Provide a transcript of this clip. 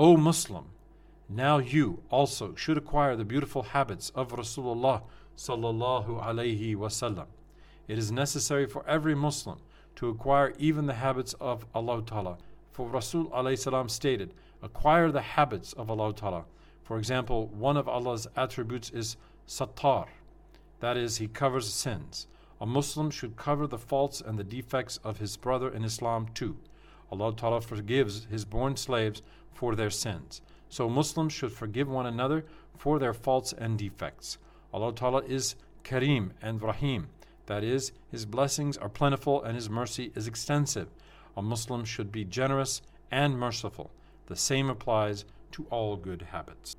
O Muslim, now you also should acquire the beautiful habits of Rasulullah sallallahu alaihi wasallam. It is necessary for every Muslim to acquire even the habits of Allah Ta'ala. For Rasul alayhi salam stated, acquire the habits of Allah Ta'ala. For example, one of Allah's attributes is sattar, that is, He covers sins. A Muslim should cover the faults and the defects of his brother in Islam too. Allah Ta'ala forgives His born slaves for their sins. So Muslims should forgive one another for their faults and defects. Allah Ta'ala is Kareem and Rahim. That is, His blessings are plentiful and His mercy is extensive. A Muslim should be generous and merciful. The same applies to all good habits.